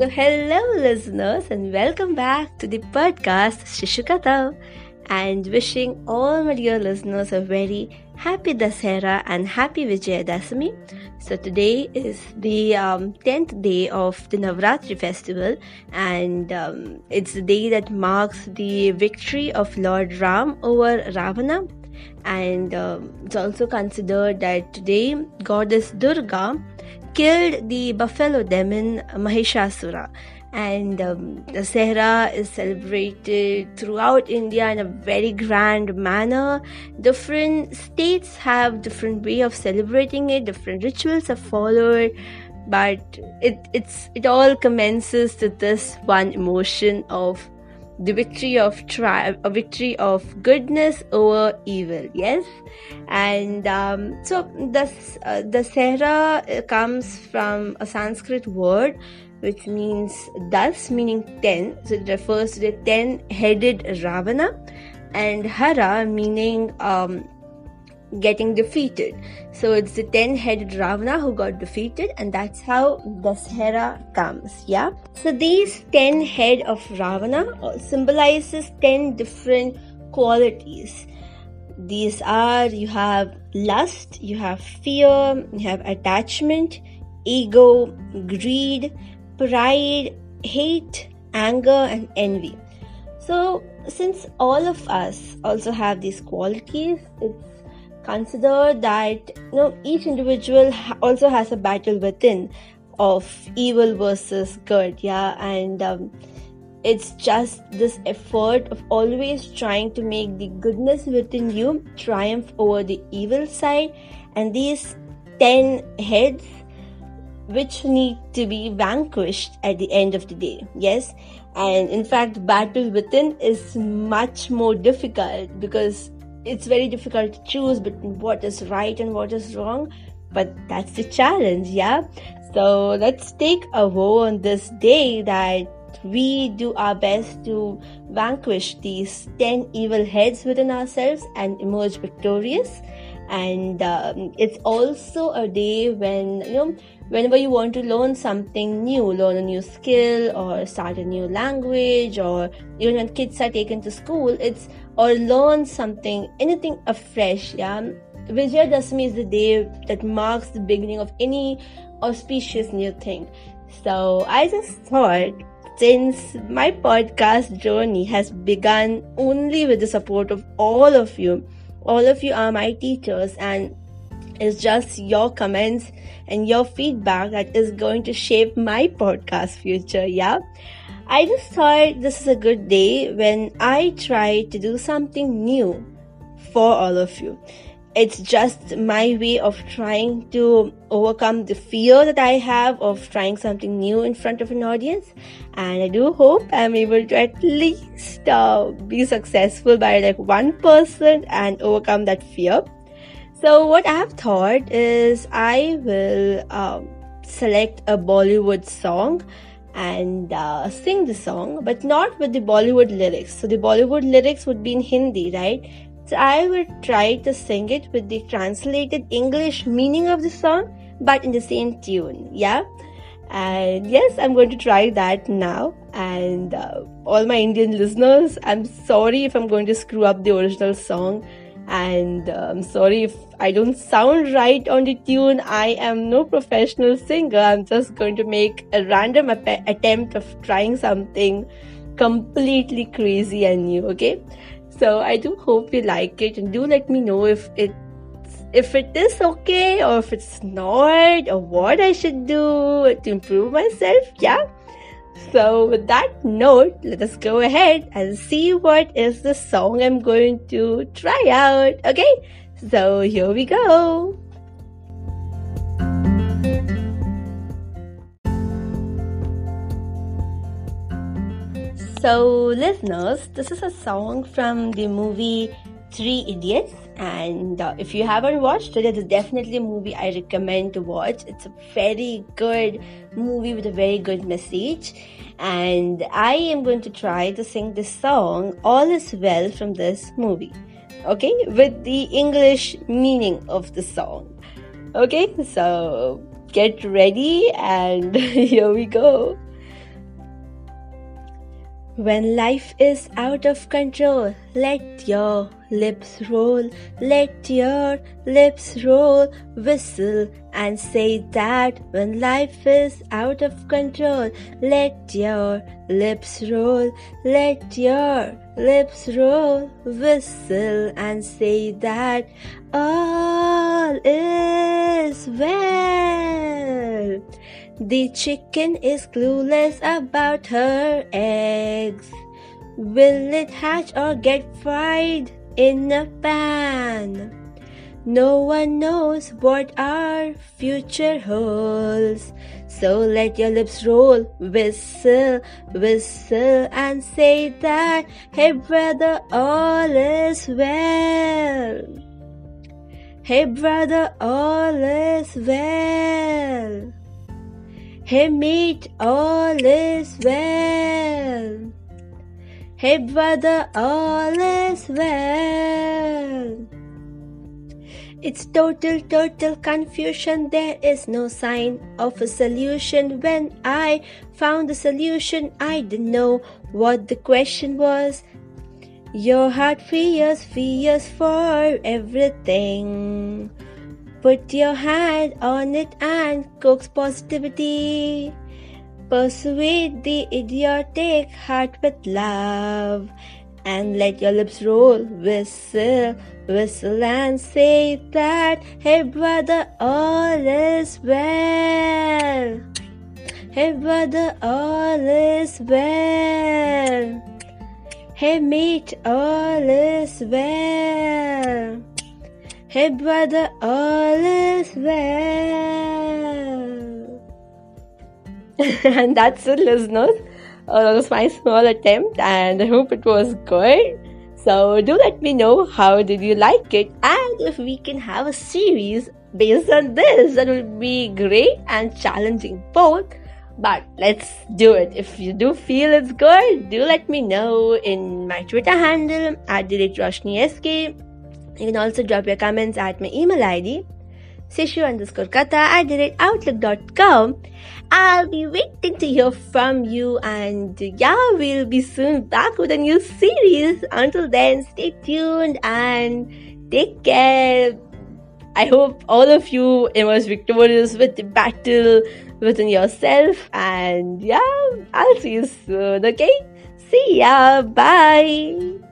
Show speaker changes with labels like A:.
A: So, hello, listeners, and welcome back to the podcast Shishukata. And wishing all my dear listeners a very happy Dasera and happy Vijayadashami. So, today is the um, 10th day of the Navratri festival, and um, it's the day that marks the victory of Lord Ram over Ravana. And um, it's also considered that today goddess Durga killed the buffalo demon Mahishasura. And um, Dussehra is celebrated throughout India in a very grand manner. Different states have different way of celebrating it. Different rituals are followed, but it it's it all commences to this one emotion of the victory of tri- a victory of goodness over evil yes? And um, so the uh, the sehra comes from a sanskrit word which means thus meaning 10 so it refers to the 10 headed ravana. And hara meaning um, getting defeated. So it's the 10 headed Ravana who got defeated, and that's how Dasahara comes. Yeah. So these 10 head of Ravana uh, symbolizes 10 different qualities. These are you have lust, you have fear, you have attachment, ego, greed, pride, hate, anger, and envy. So, since all of us also have these qualities, it's consider that you know each individual also has a battle within of evil versus good yeah? And um, it's just this effort of always trying to make the goodness within you triumph over the evil side. And these 10 heads which need to be vanquished at the end of the day yes? And in fact battle within is much more difficult because it's very difficult to choose between what is right and what is wrong but that's the challenge yeah? So let's take a vow on this day that we do our best to vanquish these 10 evil heads within ourselves and emerge victorious and um, it's also a day when you know whenever you want to learn something new learn a new skill or start a new language or even when kids are taken to school it's or learn something anything afresh yeah? Vijayadashami is the day that marks the beginning of any auspicious new thing. So i just thought since my podcast journey has begun only with the support of all of you all of you are my teachers and it's just your comments and your feedback that is going to shape my podcast future yeah? I just thought this is a good day when i try to do something new for all of you it's just my way of trying to overcome the fear that I have of trying something new in front of an audience. And I do hope I'm able to at least uh, be successful by like 1% person and overcome that fear. So, what I have thought is I will um, select a Bollywood song and uh, sing the song, but not with the Bollywood lyrics. So, the Bollywood lyrics would be in Hindi, right? I will try to sing it with the translated English meaning of the song, but in the same tune. Yeah. And yes, I'm going to try that now. And uh, all my Indian listeners, I'm sorry if I'm going to screw up the original song. And uh, I'm sorry if I don't sound right on the tune. I am no professional singer. I'm just going to make a random attempt of trying something completely crazy and new. Okay. So I do hope you like it and do let me know if it if it is okay or if it's not or what I should do to improve myself. Yeah. So with that note, let us go ahead and see what is the song I'm going to try out. Okay. So here we go. So, listeners, this is a song from the movie Three Idiots. And uh, if you haven't watched it, it's definitely a movie I recommend to watch. It's a very good movie with a very good message. And I am going to try to sing this song, All Is Well, from this movie. Okay, with the English meaning of the song. Okay, so get ready and here we go. When life is out of control, let your lips roll, let your lips roll, whistle and say that when life is out of control, let your lips roll, let your lips roll, whistle and say that all is The chicken is clueless about her eggs. Will it hatch or get fried in a pan? No one knows what our future holds. So let your lips roll, whistle, whistle, and say that, hey brother, all is well. Hey brother, all is well. Hey mate, all is well. Hey brother, all is well. It's total, total confusion. There is no sign of a solution. When I found the solution, I didn't know what the question was. Your heart fears, fears for everything. Put your hand on it and coax positivity. Persuade the idiotic heart with love. And let your lips roll, whistle, whistle and say that, hey brother, all is well. Hey brother, all is well. Hey mate, all is well. Hey brother, all is well. and that's it, listeners. Uh, that was my small attempt, and I hope it was good. So do let me know how did you like it, and if we can have a series based on this, that would be great and challenging both. But let's do it. If you do feel it's good, do let me know in my Twitter handle at SK you can also drop your comments at my email ID, sishu underscore kata at outlook.com. I'll be waiting to hear from you and yeah, we'll be soon back with a new series. Until then, stay tuned and take care. I hope all of you emerge victorious with the battle within yourself and yeah, I'll see you soon, okay? See ya, bye!